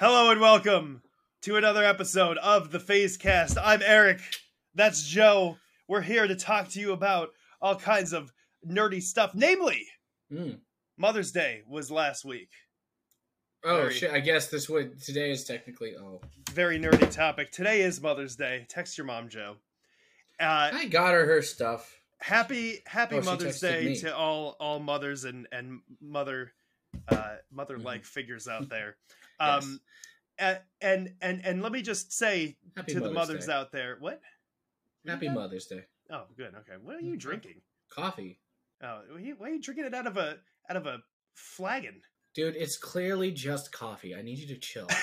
Hello and welcome to another episode of the PhazeCast. I'm Eric. That's Joe. We're here to talk to you about all kinds of nerdy stuff. Namely, Mm. Mother's Day was last week. Oh Very- shit! I guess this would today is technically. Oh, Very nerdy topic. Today is Mother's Day. Text your mom, Joe. Uh, I got her her stuff. happy Happy Oh, Mother's Day me. to all all mothers and and mother uh, mother like figures out there. Yes. Um, a- and and and let me just say Happy to the Mother's mothers Day. out there, what? Happy Yeah. Mother's Day. Oh, good. Okay. What are you Mhm. drinking? Coffee, Oh, why are why are you drinking it out of a out of a flagon? dude. It's clearly just coffee. I need you to chill.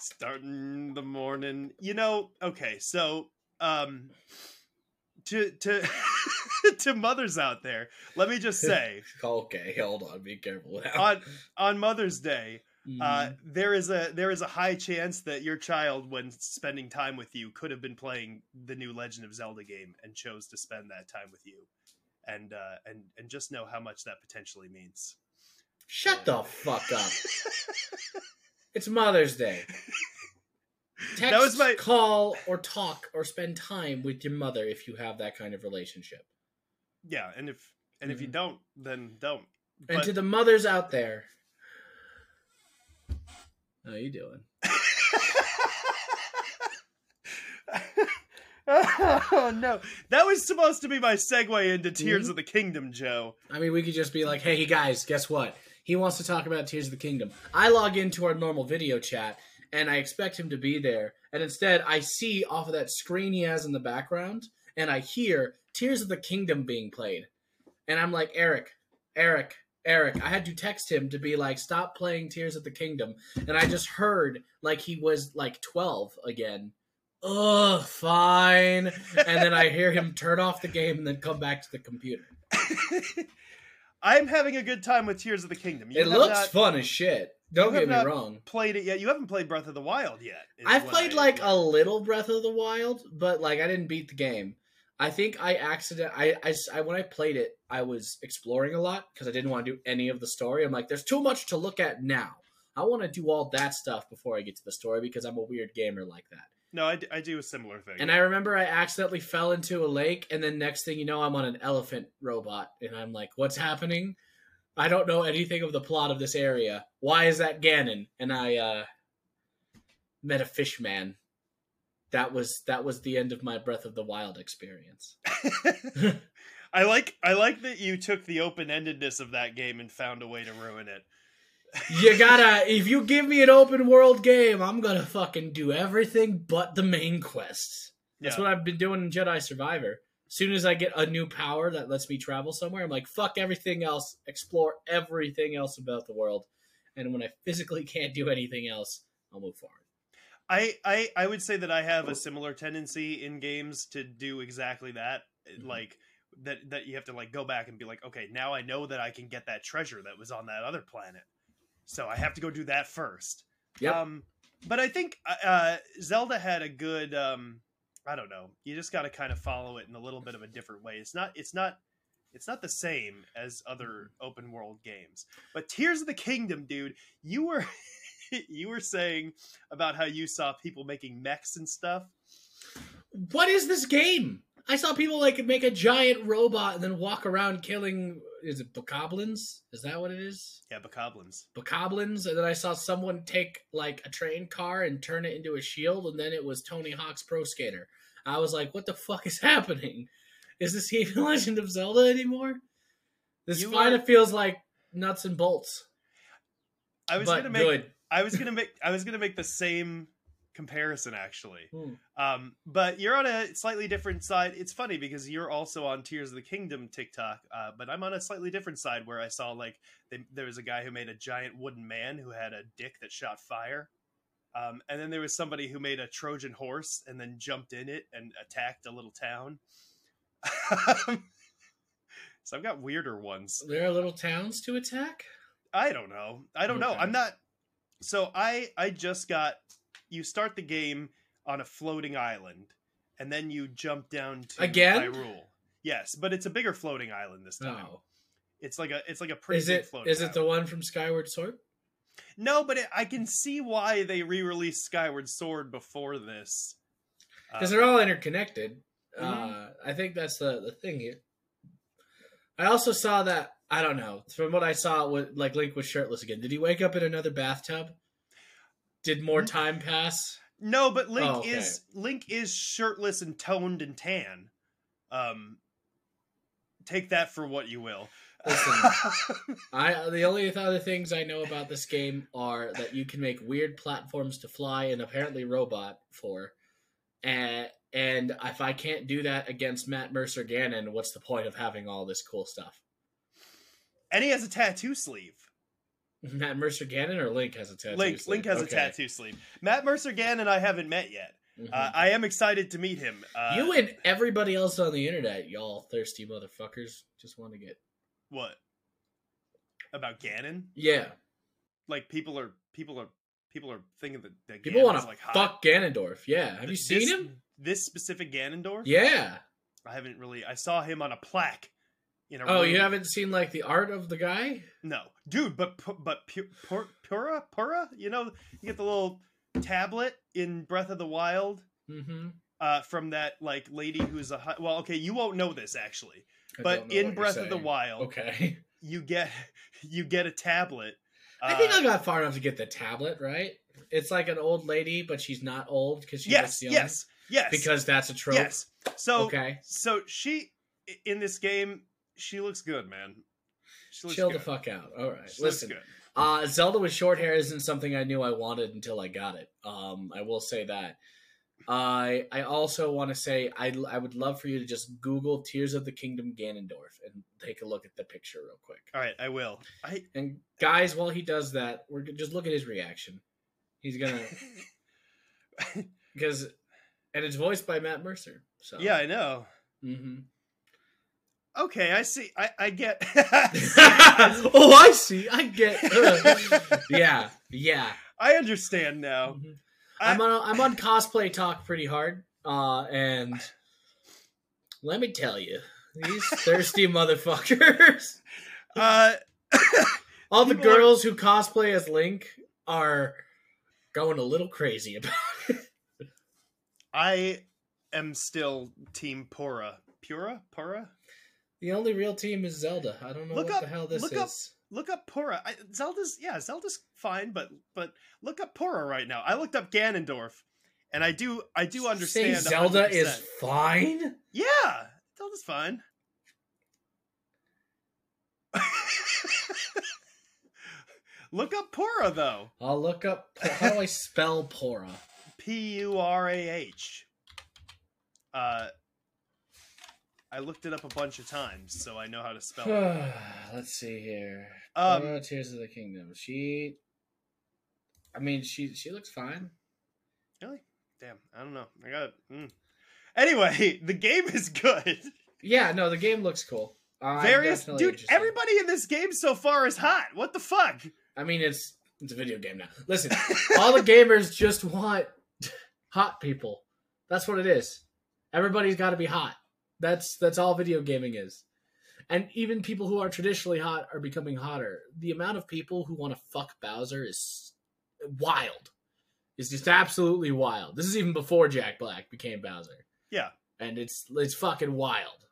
Starting the morning. You know, okay, so um to to to mothers out there, let me just say okay, hold on. Be careful now. on on Mother's Day, uh Mhm. there is a there is a high chance that your child when spending time with you could have been playing the new Legend of Zelda game and chose to spend that time with you. And uh and and just know how much that potentially means. Shut the fuck up. It's Mother's Day. Text, That was my- call, or talk, or spend time with your mother if you have that kind of relationship. Yeah, and if and if you Mhm. don't, then don't. And to the mothers out there, how you doing? oh no, that was supposed to be my segue into Tears Mhm. of the Kingdom, Joe. I mean, we could just be like, "Hey, guys, guess what? He wants to talk about Tears of the Kingdom." I log into our normal video chat, and I expect him to be there, and instead, I see off of that screen he has in the background, and I hear Tears of the Kingdom being played, and I'm like, "Eric, Eric." Eric, I had to text him to be like, stop playing Tears of the Kingdom. And I just heard like he was like 12 again. Ugh, fine. And then I hear him turn off the game and then come back to the computer. I'm having a good time with Tears of the Kingdom. You it looks not fun as shit. Don't get me wrong. played it yet. You haven't played Breath of the Wild yet. I've played I- like a little Breath of the Wild, but like I didn't beat the game. I think I accident I I when I played it, I was exploring a lot because I didn't want to do any of the story. I'm like, there's too much to look at now. I want to do all that stuff before I get to the story because I'm a weird gamer like that. No, I, d- I do a similar thing. And I remember I accidentally fell into a lake, and then next thing you know, I'm on an elephant robot, and I'm like, "What's happening? I don't know anything of the plot of this area. Why is that Ganon?" And I uh, met a fish man. That was that was the end of my Breath of the Wild experience. I like I like that you took the open endedness of that game and found a way to ruin it. you gotta if you give me an open world game, I'm gonna fucking do everything but the main quests. That's Yeah. what I've been doing in Jedi Survivor. As soon as I get a new power that lets me travel somewhere, I'm like, fuck everything else, explore everything else about the world. And when I physically can't do anything else, I'll move forward. I, I I would say that I have a similar tendency in games to do exactly that. Mhm. Like that that you have to like go back and be like, okay, now I know that I can get that treasure that was on that other planet. So I have to go do that first. Yep. Um but I think uh Zelda had a good um I don't know. You just got to kind of follow it in a little bit of a different way. It's not it's not it's not the same as other open world games. But Tears of the Kingdom, dude, you were you were saying about how you saw people making mechs and stuff. what is this game? I saw people like make a giant robot and then walk around killing. Is it bokoblins? Is that what it is? Yeah, bokoblins. Bokoblins, and then I saw someone take like a train car and turn it into a shield, and then it was Tony Hawk's Pro Skater. I was like, "What the fuck is happening? Is this even Legend of Zelda anymore?" This kind of feels like nuts and bolts, I was but gonna make good. I was gonna make I was gonna make the same comparison actually. Hmm. Um, but you're on a slightly different side. It's funny because you're also on Tears of the Kingdom TikTok, uh, but I'm on a slightly different side where I saw like they, there was a guy who made a giant wooden man who had a dick that shot fire. Um, and then there was somebody who made a Trojan horse and then jumped in it and attacked a little town. so I've got weirder ones. There are little towns to attack. I don't know. I don't know. I'm not. So I I just got. You start the game on a floating island, and then you jump down to Again? Hyrule. Yes, but it's a bigger floating island this time. Oh, It's like a it's like a pretty Is big it floating is it the tower. one from Skyward Sword? No, but it, I can see why they re-released Skyward Sword before this. Because Um, they're all interconnected. Mhm. Uh, I think that's the the thing here. I also saw that I don't know from what I saw. With like Link was shirtless again. Did he wake up in another bathtub? Did more time pass? No, but Link Oh, okay. is Link is shirtless and toned and tan. Um, take that for what you will. Listen. I the only other things I know about this game are that you can make weird platforms to fly and apparently robot for, and and if I can't do that against Matt Mercer Ganon, what's the point of having all this cool stuff? And he has a tattoo sleeve. Matt Mercer Ganon or Link has a tattoo. Link sleeve? Link has a tattoo sleeve. Matt Mercer Ganon I haven't met yet. Mhm. Uh, I am excited to meet him. Uh, you and everybody else on the internet, y'all thirsty motherfuckers, just want to get what about Ganon? yeah. Like people are people are people are thinking that, that People want to like hot. fuck Ganondorf. Yeah, have you seen him? This specific Ganondorf? Yeah. I haven't really. I saw him on a plaque. In a Oh, room. you haven't seen like the art of the guy? No, dude, but but pu- Purah Purah, you know, you get the little tablet in Breath of the Wild Mm-hmm. uh, from that like lady who's a well, okay, you won't know this actually, I but in Breath of the. Wild, Okay. you get you get a tablet. I think uh, I got far enough to get the tablet, right? It's like an old lady, but she's not old because she yes, young. yes, yes, Because that's a trope. yes. So Okay. so she in this game, she looks good, man. She looks Chill good. the fuck out. All right. She Listen. Uh, Zelda with short hair isn't something I knew I wanted until I got it. Um, I will say that. I I also want to say I I would love for you to just Google Tears of the Kingdom Ganondorf and take a look at the picture real quick. All right, I will. I And guys, while he does that, we're just look at his reaction. He's gonna because and it's voiced by Matt Mercer. So yeah, I know. hmm Okay, I see. I I get. oh, I see. I get. yeah, yeah. I understand now. Mhm. I- I'm on I'm on cosplay talk pretty hard, uh, and let me tell you, these thirsty motherfuckers, Uh, all the People are- girls who cosplay as Link are going a little crazy about it. I am still Team Purah. Purah? Purah? The only real team is Zelda. I don't know Look what up- the hell this look is. up- Look up Purah. I, Zelda's yeah, Zelda's fine, but but look up Purah right now. I looked up Ganondorf, and I do I do Say understand. Zelda 100%. is fine. yeah, Zelda's fine. look up Purah though. I'll look up. How do I spell Pora? P U R A H. Uh, I looked it up a bunch of times, so I know how to spell it. Let's see here. Um, Pora, Tears of the Kingdom. She. I mean, she she looks fine. Really? Damn, I don't know. I got. Mm. Anyway, the game is good. Yeah, no, the game looks cool. Uh, Various dude. interested. Everybody in this game so far is hot. What the fuck? I mean, it's it's a video game now. Listen, all the gamers just want hot people. That's what it is. Everybody's got to be hot. That's that's all video gaming is. And even people who are traditionally hot are becoming hotter. The amount of people who want to fuck Bowser is wild. It's just absolutely wild. This is even before Jack Black became Bowser. Yeah. And it's it's fucking wild.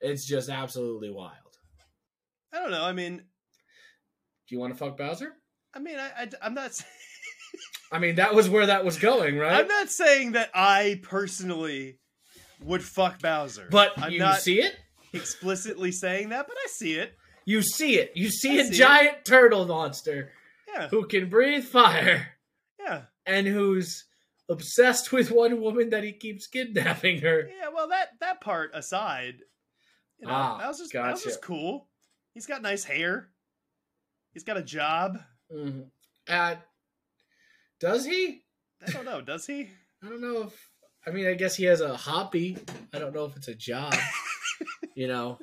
It's just absolutely wild. I don't know. I mean, Do you want to fuck Bowser? I mean, I, I am not. I mean, that was where that was going, right? I'm not saying that I personally would fuck Bowser, But I'm you not see it? explicitly saying that. But I see it. You see it. You see I a see it. giant turtle monster Yeah, who can breathe fire yeah, and who's obsessed with one woman that he keeps kidnapping her. yeah. Well, that that part aside, you know, Ah, Bowser's gotcha. Bowser's cool. He's got nice hair. He's got a job. hmm Uh, does he? I don't know. Does he? I don't know if. I mean, I guess he has a hobby. I don't know if it's a job. you know.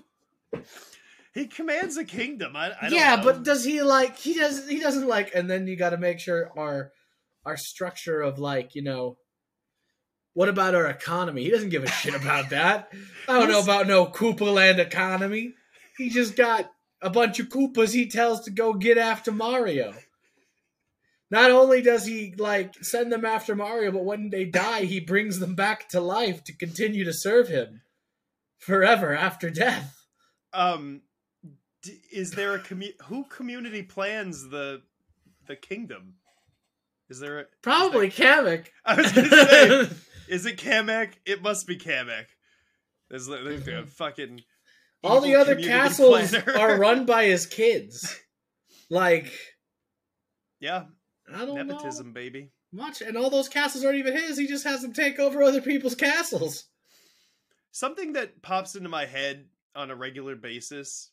He commands a kingdom. I, I don't yeah, know. but does he like? He does. He doesn't like. And then you got to make sure our our structure of like you know. What about our economy? He doesn't give a shit about that. I don't know about no Koopa Land economy. He just got a bunch of Koopas he tells to go get after Mario. Not only does he like send them after Mario, but when they die, he brings them back to life to continue to serve him forever after death. Um, d- is there a commu- who community plans the the kingdom? Is there? A, Probably Kamek. I was gonna say, is it Kamek? It must be Kamek. There's like, a fucking All the other castles are run by his kids. Like yeah, I don't nepotism, know baby. much, and all those castles aren't even his. He just has them take over other people's castles. Something that pops into my head on a regular basis,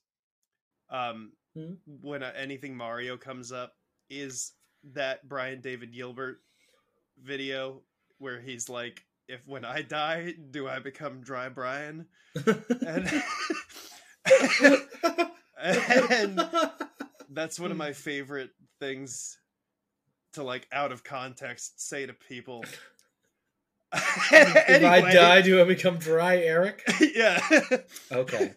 um, Hmm? when uh, anything Mario comes up, is that Brian David Gilbert video where he's like, "If when I die, do I become Dry Brian?" And and that's one of my favorite things to like out of context say to people. if I die, do I become dry, Eric? yeah. Okay,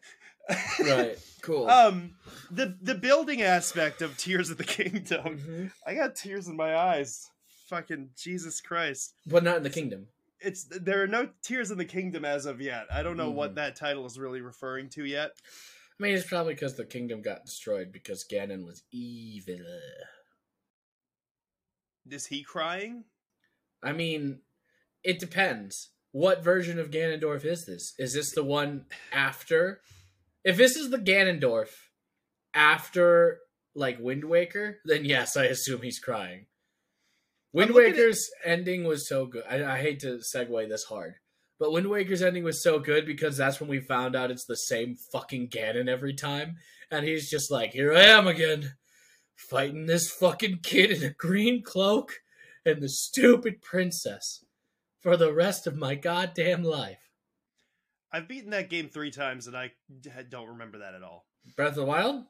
right, cool. Um, the the building aspect of Tears of the Kingdom. Mhm. I got tears in my eyes. Fucking Jesus Christ! But not in the kingdom. It's there are no tears in the kingdom as of yet. I don't know Mhm. what that title is really referring to yet. I mean, it's probably because the kingdom got destroyed because Ganon was evil. Is he crying? I mean, it depends. What version of Ganondorf is this? Is this the one after? If this is the Ganondorf after like Wind Waker, then yes, I assume he's crying. Wind at- Waker's ending was so good. I, I hate to segue this hard, but Wind Waker's ending was so good because that's when we found out it's the same fucking Ganon every time, and he's just like, "Here I am again, fighting this fucking kid in a green cloak and the stupid princess for the rest of my goddamn life." I've beaten that game three times and I don't remember that at all. Breath of the Wild.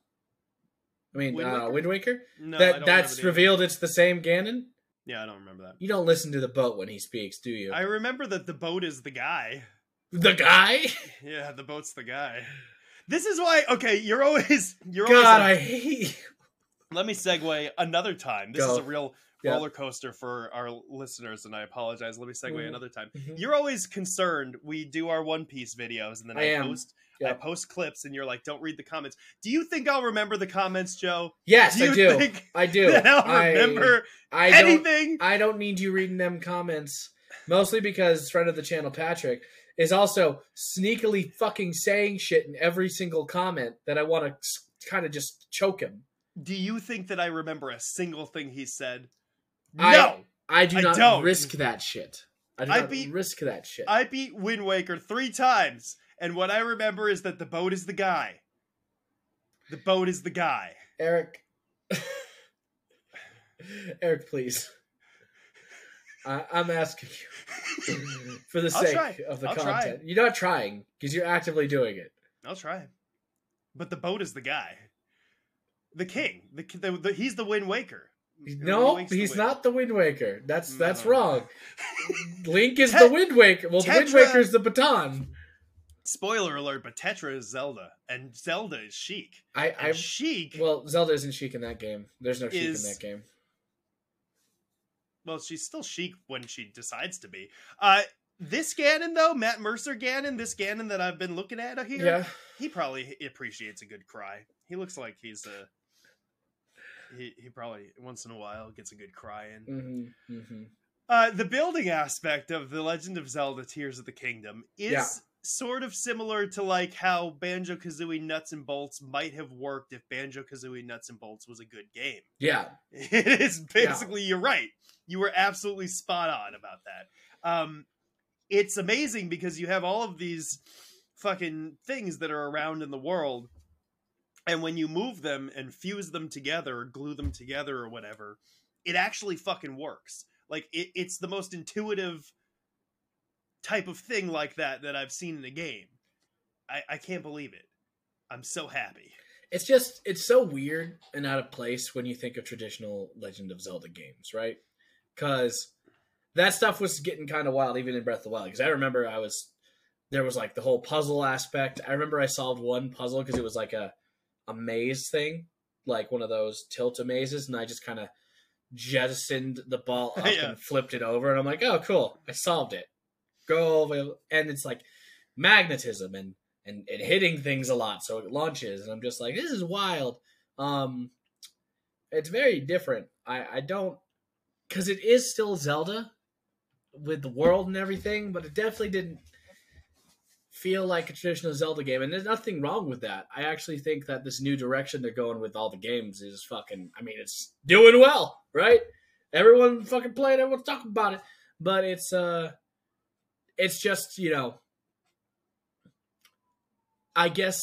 I mean, Wind uh, Waker? Wind Waker. No, that that's revealed. It's the same Ganon. Yeah, I don't remember that. You don't listen to the boat when he speaks, do you? I remember that the boat is the guy. the guy. Yeah, the boat's the guy. This is why. Okay, you're always you're God, always. I hate. you. Let me segue another time. This Go. is a real Yeah. roller coaster for our listeners, and I apologize. Let me segue Mhm. another time. Mhm. You're always concerned. We do our One Piece videos, and then I, I post I post clips, and you're like, "Don't read the comments." Do you think I'll remember the comments, Joe? Yes, do you I do. think I do. I'll I- remember I don't. anything? I don't need you reading them comments. Mostly because friend of the channel Patrick is also sneakily fucking saying shit in every single comment that I want to kind of just choke him. Do you think that I remember a single thing he said? I- no. I do I not don't. risk that shit. I do I not beat- risk that shit. I beat Wind Waker three times, and what I remember is that the boat is the guy. The boat is the guy. Eric. Eric, please. I, I'm asking you for the sake try. of the I'll try. content. You're not trying because you're actively doing it. I'll try. But the boat is the guy. The king. The, the, the he's the Wind Waker. No, the he's wind. not the Wind Waker. That's that's wrong. Link is the Wind Waker. Well, the Wind Tetra- Waker is the baton. Spoiler alert, but Tetra is Zelda, and Zelda is Sheik. I, And Sheik, well, Zelda isn't Sheik in that game. There's no Sheik Is- in that game. well, she's still Sheik when she decides to be. Uh, this Ganon, though, Matt Mercer Ganon, this Ganon that I've been looking at here, Yeah, he probably appreciates a good cry. He looks like he's a. He, he probably once in a while gets a good cry in. hmm hmm Uh, the building aspect of The Legend of Zelda: Tears of the Kingdom is Yeah. sort of similar to like how Banjo Kazooie Nuts and Bolts might have worked if Banjo Kazooie Nuts and Bolts was a good game. yeah. It is basically you're right. You were absolutely spot on about that. Um, it's amazing because you have all of these fucking things that are around in the world, and when you move them and fuse them together or glue them together or whatever, it actually fucking works. Like it, it's the most intuitive type of thing like that that I've seen in a game. I, I can't believe it. I'm so happy. It's just it's so weird and out of place when you think of traditional Legend of Zelda games, right? Because that stuff was getting kind of wild even in Breath of the Wild. Because I remember I was there was like the whole puzzle aspect. I remember I solved one puzzle because it was like a a maze thing, like one of those tilt a mazes, and I just kind of jettisoned the ball up Yeah. and flipped it over, and I'm like, oh, cool, I solved it. Go over, and it's like magnetism and and and hitting things a lot, so it launches, and I'm just like, this is wild. Um, it's very different. I I don't because it is still Zelda with the world and everything, but it definitely didn't feel like a traditional Zelda game, and there's nothing wrong with that. I actually think that this new direction they're going with all the games is fucking. I mean, it's doing well, right? Everyone fucking playing, everyone's talking about it, but it's uh, it's just you know, I guess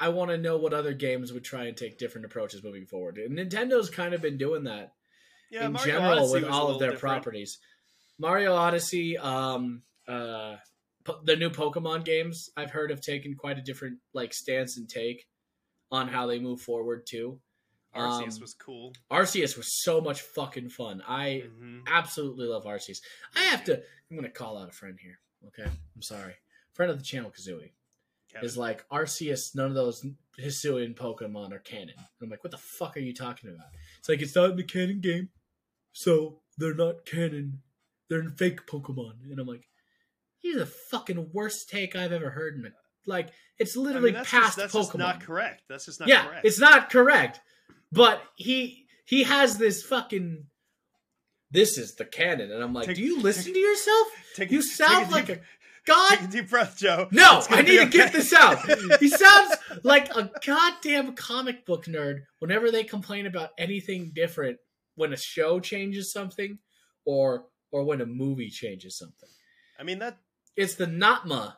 I want to know what other games would try and take different approaches moving forward. And Nintendo's kind of been doing that Yeah, in Mario general Odyssey with all of their different. properties. Mario Odyssey, um, uh, the new Pokemon games I've heard have taken quite a different like stance and take on how they move forward too. Arceus Um, was cool. Arceus was so much fucking fun. I hmm absolutely love Arceus. I have to. I'm gonna call out a friend here. Okay, I'm sorry. Friend of the channel, Kazooie is like Arceus. None of those Hisuian Pokemon are canon. And I'm like, what the fuck are you talking about? It's like it's not in the canon game, so they're not canon. They're in fake Pokemon. And I'm like, he's the fucking worst take I've ever heard. In like, it's I literally mean, that's past just, that's Pokemon. just not correct. That's just not yeah, correct. it's not correct. But he he has this fucking. This is the canon, and I'm like, Take- do you listen to yourself? Take- You sound a like deep, a god take a deep breath, Joe. no, I need to get this out. He sounds like a goddamn comic book nerd whenever they complain about anything different when a show changes something or or when a movie changes something. I mean that It's the Natma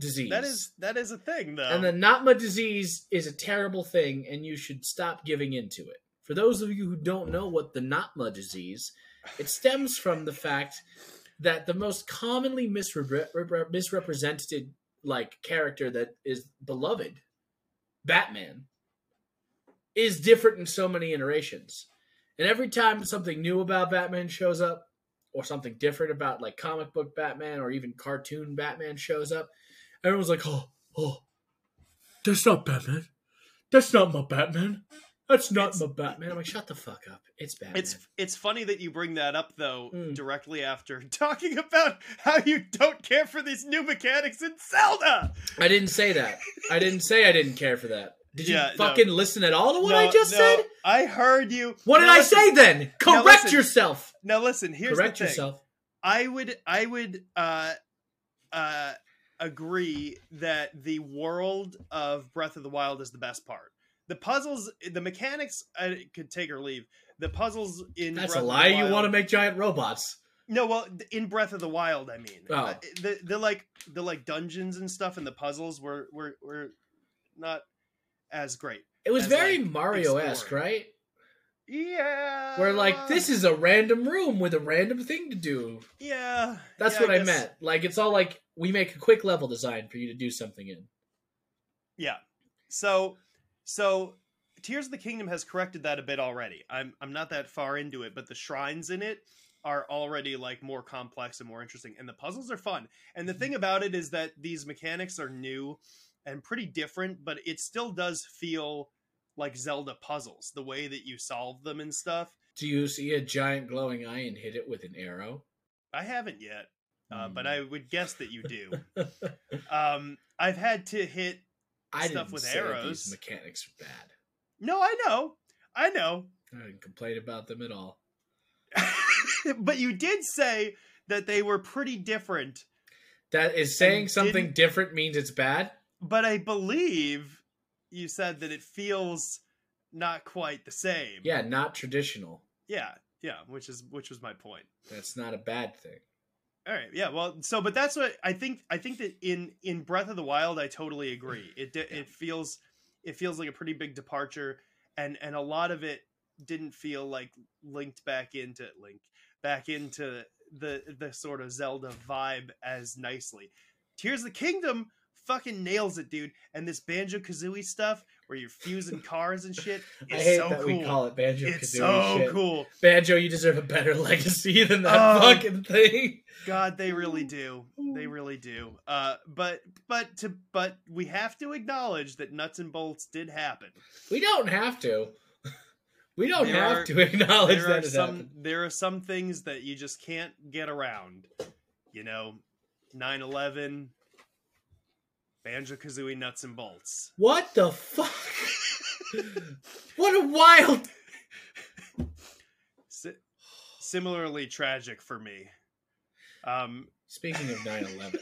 disease. that is that is a thing though. and the Natma disease is a terrible thing and you should stop giving into it. For those of you who don't know what the Natma disease, it stems from the fact that the most commonly misrepre- repre- misrepresented like character that is beloved, Batman, is different in so many iterations. And every time something new about Batman shows up, or something different about like comic book Batman or even cartoon Batman shows up, everyone's like, "Oh, oh, that's not Batman. That's not my Batman. That's not It's- my Batman." I'm like, "Shut the fuck up. It's Batman." It's it's funny that you bring that up though Mm. directly after talking about how you don't care for these new mechanics in Zelda. I didn't say that. I didn't say I didn't care for that. Did you Yeah, no. fucking listen at all to what No, I just no, said? I heard you. What did Now I say then? Correct listen. yourself. Now listen, here's Correct the thing. yourself. I would I would uh uh agree that the world of Breath of the Wild is the best part. The puzzles, the mechanics, I could take or leave. The puzzles in That's Breath a lie. You want to make giant robots. No, well, in Breath of the Wild, I mean, Oh. Uh, the the like the like dungeons and stuff and the puzzles were were were not as great. It was As, very like, Mario esque, right? Yeah, Where like this is a random room with a random thing to do. Yeah, That's yeah, what I, guess- meant. Like it's all like we make a quick level design for you to do something in. Yeah. So so Tears of the Kingdom has corrected that a bit already. I'm I'm not that far into it, but the shrines in it are already like more complex and more interesting and the puzzles are fun. And the mm-hmm. thing about it is that these mechanics are new and pretty different, but it still does feel like Zelda puzzles, the way that you solve them and stuff. Do you see a giant glowing eye and hit it with an arrow? I haven't yet, uh, but Hmm. I would guess that you do. um, I've had to hit I stuff didn't with arrows. these mechanics are bad. No, I know. I know. I didn't complain about them at all. but you did say that they were pretty different. That is saying something different means it's bad. But I believe you said that it feels not quite the same. Yeah, not traditional. Yeah. Yeah, which is which was my point. That's not a bad thing. All right. Yeah. Well, so but that's what I think. I think that in in Breath of the Wild, I totally agree. It di- it feels it feels like a pretty big departure, and and a lot of it didn't feel like linked back into link back into the the sort of Zelda vibe as nicely. Tears of the Kingdom fucking nails it, dude. And this Banjo Kazooie stuff, where you're fusing cars and shit, I hate so that cool. we call it Banjo Kazooie. it's so shit. cool. Banjo, you deserve a better legacy than that Oh. fucking thing. God, they really do. They really do. Uh, but but to but we have to acknowledge that nuts and bolts did happen. We don't have to. We don't There have are- to acknowledge there that are some happened. there are some things that you just can't get around. You know, 9-11, Banjo Kazooie nuts and bolts. What the fuck? what a wild. Si- similarly tragic for me. Um, Speaking of 9 11.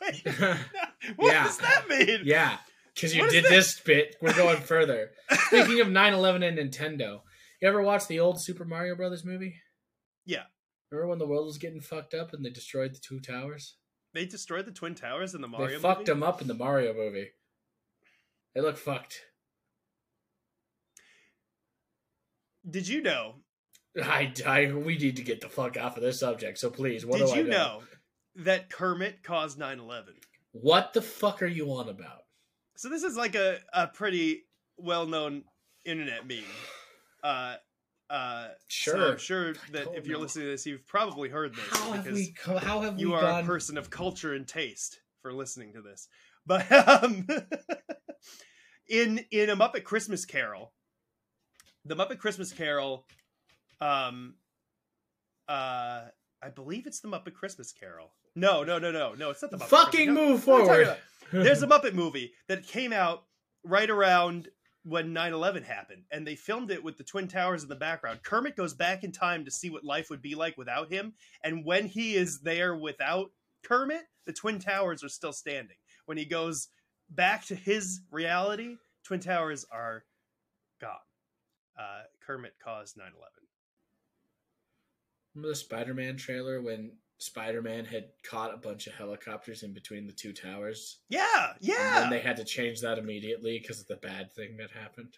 wait, what Yeah. does that mean? Yeah, because you did that? this bit. We're going further. Speaking of 9 11 and Nintendo, you ever watch the old Super Mario Brothers movie? Yeah. Remember when the world was getting fucked up and they destroyed the two towers? They destroyed the Twin Towers in the Mario movie. they fucked movie? them up in the Mario movie. They look fucked. Did you know? I, I, we need to get the fuck off of this subject. So please, what did do you I know that Kermit caused 9/11? What the fuck are you on about? So this is like a, a pretty well-known internet meme. Uh, uh, so Sure. I'm sure that if you're know. listening to this, you've probably heard this How have we? co- How have you we are gone? a person of culture and taste for listening to this. But um, in in a Muppet Christmas Carol, the Muppet Christmas Carol, um, uh, I believe it's the Muppet Christmas Carol. No, no, no, no, no. It's not the Muppet Fucking Christmas- move what am I talking forward. There's a Muppet movie that came out right around when 9-11 happened and they filmed it with the twin towers in the background. Kermit goes back in time to see what life would be like without him and when he is there without kermit the twin towers are still standing. When he goes back to his reality twin towers are gone. Uh, kermit caused 9-11 Remember the Spider-Man trailer when Spider-Man had caught a bunch of helicopters in between the two towers? yeah yeah. And then they had to change that immediately because of the bad thing that happened.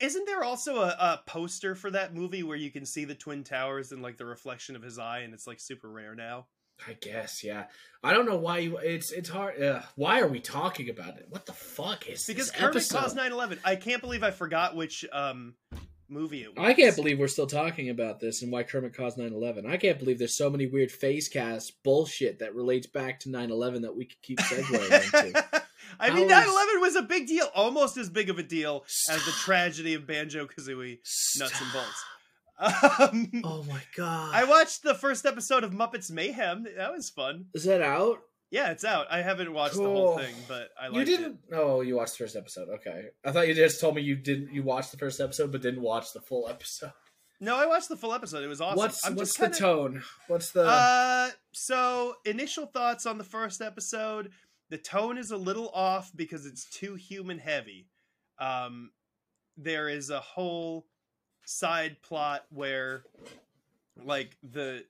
isn't there also a, a poster for that movie where you can see the twin towers and like the reflection of his eye and it's like super rare now I guess, yeah. I don't know why you. It's it's hard. Uh, why are we talking about it? What the fuck is because this Kermit episode? caused 9/11. I can't believe I forgot which um movie it was. I can't believe we're still talking about this and why Kermit caused 9-11. I can't believe there's so many weird PhazeCast bullshit that relates back to 9-11 that we could keep segueing into. I mean, 9/11 was a big deal, almost as big of a deal as the tragedy of Banjo Kazooie Nuts and Bolts. Um, Oh my god. I watched the first episode of Muppets Mayhem. That was fun. Is that out? Yeah, it's out. I haven't watched the whole thing, but I like it. You didn't? Oh, you watched the first episode. Okay, I thought you just told me you didn't. You watched the first episode, but didn't watch the full episode. No, I watched the full episode. It was awesome. What's I'm what's just the kinda- tone? What's the? Uh, so initial thoughts on the first episode. The tone is a little off because it's too human heavy. Um, there is a whole side plot where, like the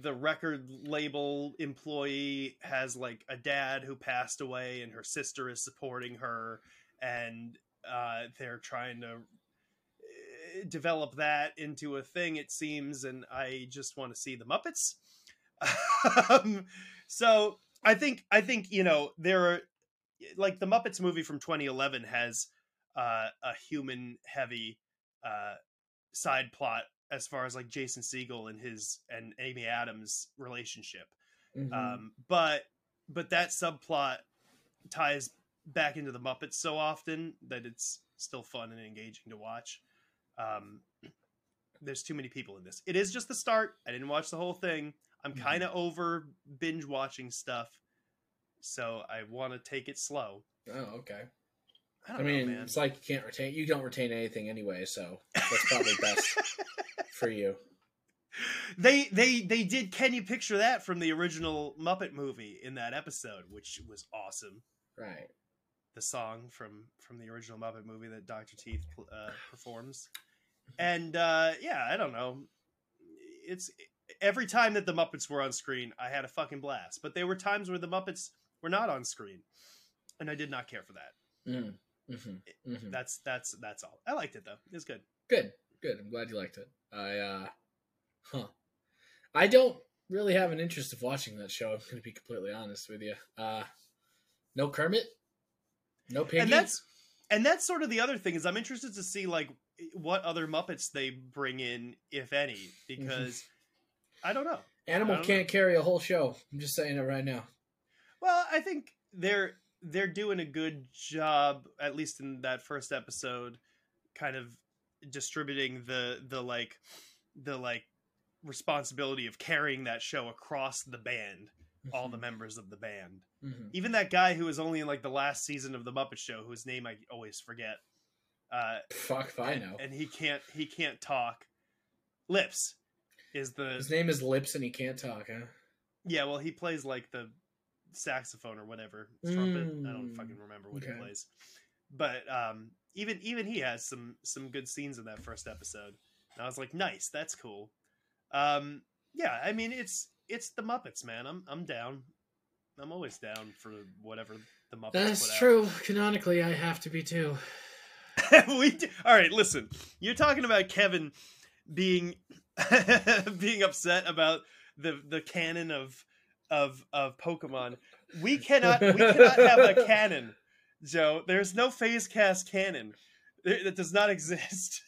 the record label employee has like a dad who passed away and her sister is supporting her and uh, they're trying to uh, develop that into a thing it seems and i just want to see the muppets. Um, so i think i think you know there are like the muppets movie from 2011 has uh, a human heavy uh, side plot as far as like jason Segel and his and amy adams relationship Mhm. um, but but that subplot ties back into the Muppets so often that it's still fun and engaging to watch. Um, there's too many people in this. It is just the start. I didn't watch the whole thing. I'm kind of over binge watching stuff, so I want to take it slow. oh, okay. I I, mean, know, it's like you can't retain. You don't retain anything anyway, so that's probably best for you. they they they did. Can you picture that from the original Muppet movie in that episode, which was awesome. Right. the song from from the original Muppet movie that Doctor Teeth uh, performs, and uh, yeah, I don't know. It's every time that the Muppets were on screen, I had a fucking blast. But there were times where the Muppets were not on screen, and I did not care for that. Mm. Hmm hmm That's that's that's all. I liked it though. It was good. Good. Good. I'm glad you liked it. I uh huh. I don't really have an interest of watching that show, I'm gonna be completely honest with you. Uh No Kermit. No Piggy. and that's and that's sort of the other thing is I'm interested to see like what other Muppets they bring in, if any, because I don't know. Animal I don't can't carry a whole show. I'm just saying it right now. Well, I think they're they're doing a good job, at least in that first episode, kind of distributing the the like the like responsibility of carrying that show across the band, all the members of the band. Mhm. Even that guy who was only in like the last season of the Muppet Show, whose name I always forget. Uh, Fuck if I and, know. and he can't he can't talk. Lips is the His name is Lips and he can't talk, huh? yeah. Well, he plays like the saxophone or whatever trumpet. I don't Mm, fucking remember what okay. he plays. But um, even even he has some some good scenes in that first episode. And I was like, nice, that's cool. Um, yeah, I mean it's it's the Muppets, man. I'm I'm down. I'm always down for whatever the Muppets. That's put out. true. Canonically, I have to be too. we do. all right. Listen, you're talking about Kevin being being upset about the the canon of of of Pokemon. We cannot we cannot have a canon, Joe. There's no PhazeCast canon. There- That does not exist.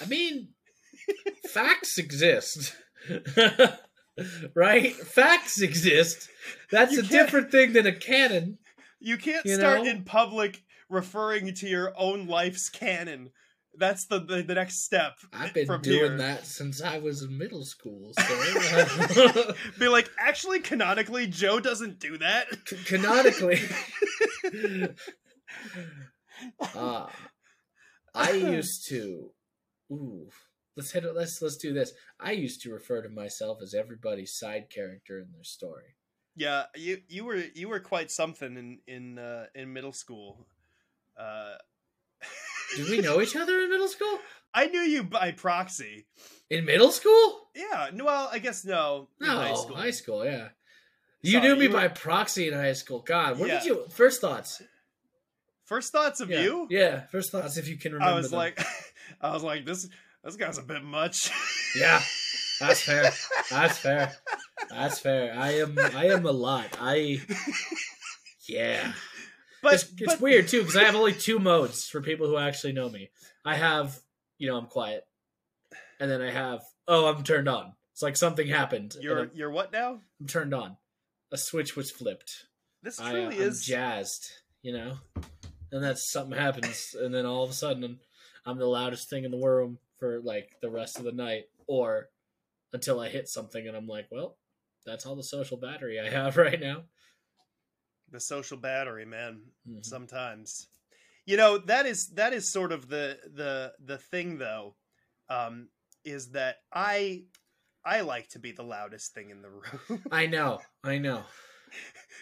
I mean, facts exist. right? Facts exist. That's You a different thing than a canon. You can't You start know? in public referring to your own life's canon. That's the the, the next step. I've been doing here. that since I was in middle school. So Be like, actually, canonically, Joe doesn't do that. C- canonically, uh, I used to. Ooh, let's hit it. Let's let's do this. I used to refer to myself as everybody's side character in their story. Yeah, you you were you were quite something in in uh, in middle school. Uh, Did we know each other in middle school? I knew you by proxy. In middle school? Yeah, no, well, I guess no. in No, high school. yeah. You Sorry, knew me you were- by proxy in high school. God, what Yeah. did you? First thoughts. First thoughts of yeah. you? Yeah, first thoughts if you can remember. I was them. like, I was like, this this guy's a bit much. yeah, that's fair. That's fair. That's fair. I am. I am a lot. I. Yeah. But it's, it's weird too because I have only two modes for people who actually know me. I have, you know, I'm quiet, and then I have, oh, I'm turned on. It's like something happened. You're you're what now? I'm turned on. A switch was flipped. This I, truly I'm is. jazzed, you know, and that's something happens, and then all of a sudden, I'm the loudest thing in the room for like the rest of the night, or until I hit something, and I'm like, well, that's all the social battery I have right now. The social battery, man. Mhm. Sometimes, you know that is that is sort of the the the thing though, um, is that I I like to be the loudest thing in the room. I know, I know.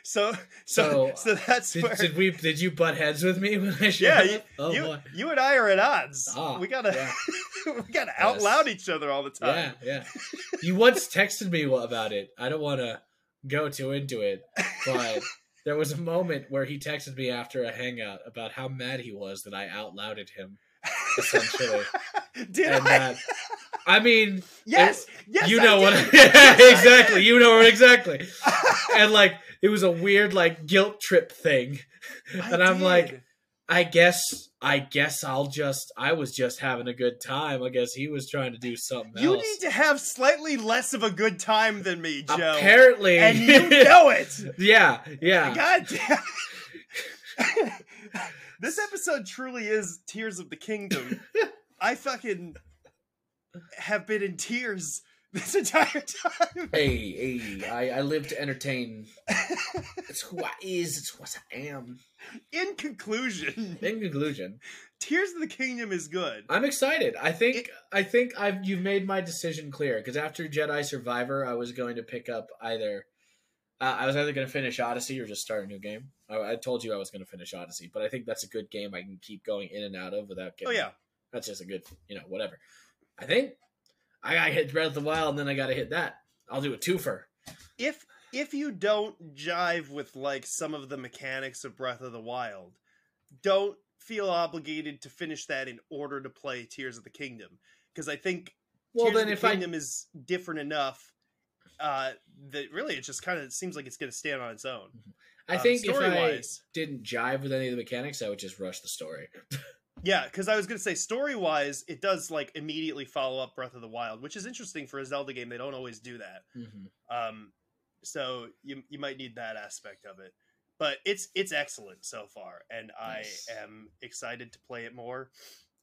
so so So, so that's Did, where did we? Did you butt heads with me when I showed yeah you, oh you, boy. you and I are at odds. Ah, we gotta yeah. we gotta out loud each other all the time. Yeah, yeah. You once texted me about it. I don't want to go too into it, but there was a moment where he texted me after a hangout about how mad he was that I outlouded him. Essentially, Did and I? that I mean, yes, yes. you I know what? did. yeah, Yes, exactly. You know exactly. And like, it was a weird like guilt trip thing, I and I'm like, did. I guess I guess I'll just I was just having a good time. I guess he was trying to do something you else. need to have slightly less of a good time than me, Joe. Apparently, and you know it. yeah, yeah. God damn. this episode truly is Tears of the Kingdom. I fucking have been in tears this entire time. Hey, hey, I, I live to entertain. It's who I is. It's what I am. In conclusion, In conclusion, Tears of the Kingdom is good. I'm excited. I think I think I've you've made my decision clear because after Jedi Survivor, I was going to pick up either. Uh, I was either going to finish Odyssey or just start a new game. I, I told you I was going to finish Odyssey, but I think that's a good game I can keep going in and out of without getting. Oh yeah. that's just a good, you know, whatever. I think I got to hit Breath of the Wild, and then I got to hit that. I'll do a twofer. If if you don't jive with like some of the mechanics of Breath of the Wild, don't feel obligated to finish that in order to play Tears of the Kingdom because I think Well, Tears then of the if I Kingdom is different enough uh, that really it just kind of seems like it's going to stand on its own. I Um, think if I story-wise- didn't jive with any of the mechanics, I would just rush the story. Yeah, because I was gonna say story wise, it does like immediately follow up Breath of the Wild, which is interesting for a Zelda game. They don't always do that. hmm Um, so you you might need that aspect of it, but it's it's excellent so far, and Nice. I am excited to play it more.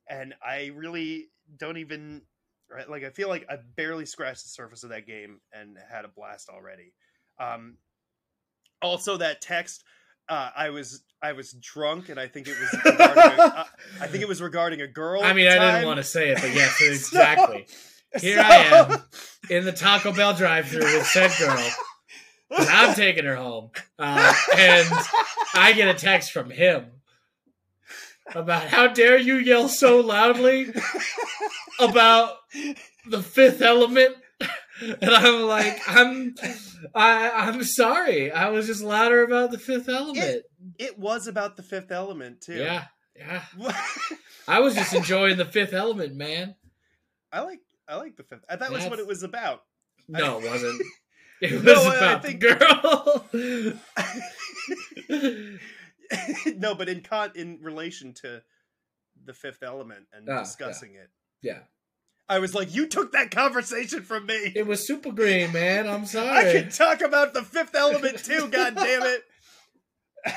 And I really don't even right, like. I feel like I barely scratched the surface of that game and had a blast already. Um, also, that text. Uh, I was I was drunk, and I think it was. Regarding a, uh, I think it was regarding a girl. I mean, I didn't want to say it, but yes, So- exactly. Here So- I am in the Taco Bell drive-through with said girl, and I'm taking her home, uh, and I get a text from him about how dare you yell so loudly about the Fifth Element, and I'm like, I'm, I, I'm sorry, I was just louder about the Fifth Element. it was about the fifth element too. Yeah, yeah. I was just enjoying the Fifth Element, man. I like I like the fifth. That was what it was about. No, it wasn't. It was No, I- I about think- the girl. no, but in con in relation to the fifth element and ah, yeah. discussing it, yeah, I was like, "You took that conversation from me. it was super green, man. I'm sorry. I can talk about the fifth element too. God damn it!"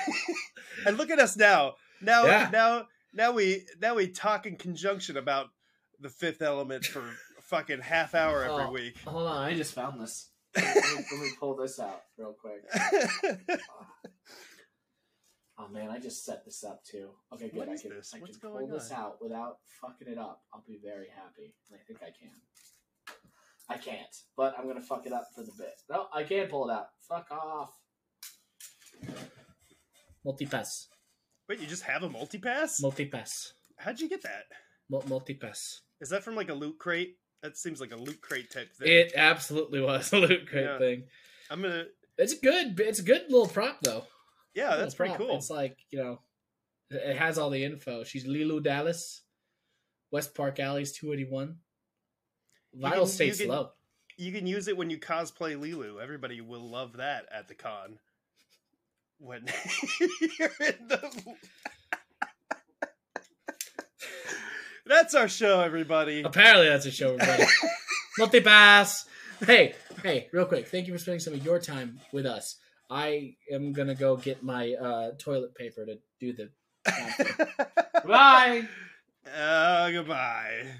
and look at us now. Now, Yeah. now, now we now we talk in conjunction about the fifth element for a fucking half hour every Oh. week. Hold on, I just found this. Let me, let me pull this out real quick. Oh man, I just set this up too. Okay, good. What I can, this? I What's can going pull this on? out without fucking it up. I'll be very happy. I think I can. I can't, but I'm gonna fuck it up for the bit. No, I can't pull it out. Fuck off. Multipass. Wait, you just have a multi-pass? Multipass. How'd you get that? Mul- Multipass. Is that from like a loot crate? That seems like a loot crate type thing. It absolutely was a loot crate Yeah. thing. I'm gonna. It's good. It's a good little prop though. Yeah, that's pretty cool. It's like you know, it has all the info. She's Leeloo Dallas, West Park Alleys, two eighty one. can- Vital you state's can- low. You can use it when you cosplay Leeloo. Everybody will love that at the con. When you're in the. That's our show, everybody. Apparently, that's a show, everybody. Multipass. Hey, hey, real quick. Thank you for spending some of your time with us. I am gonna go get my uh, toilet paper to do the. Bye. uh, goodbye.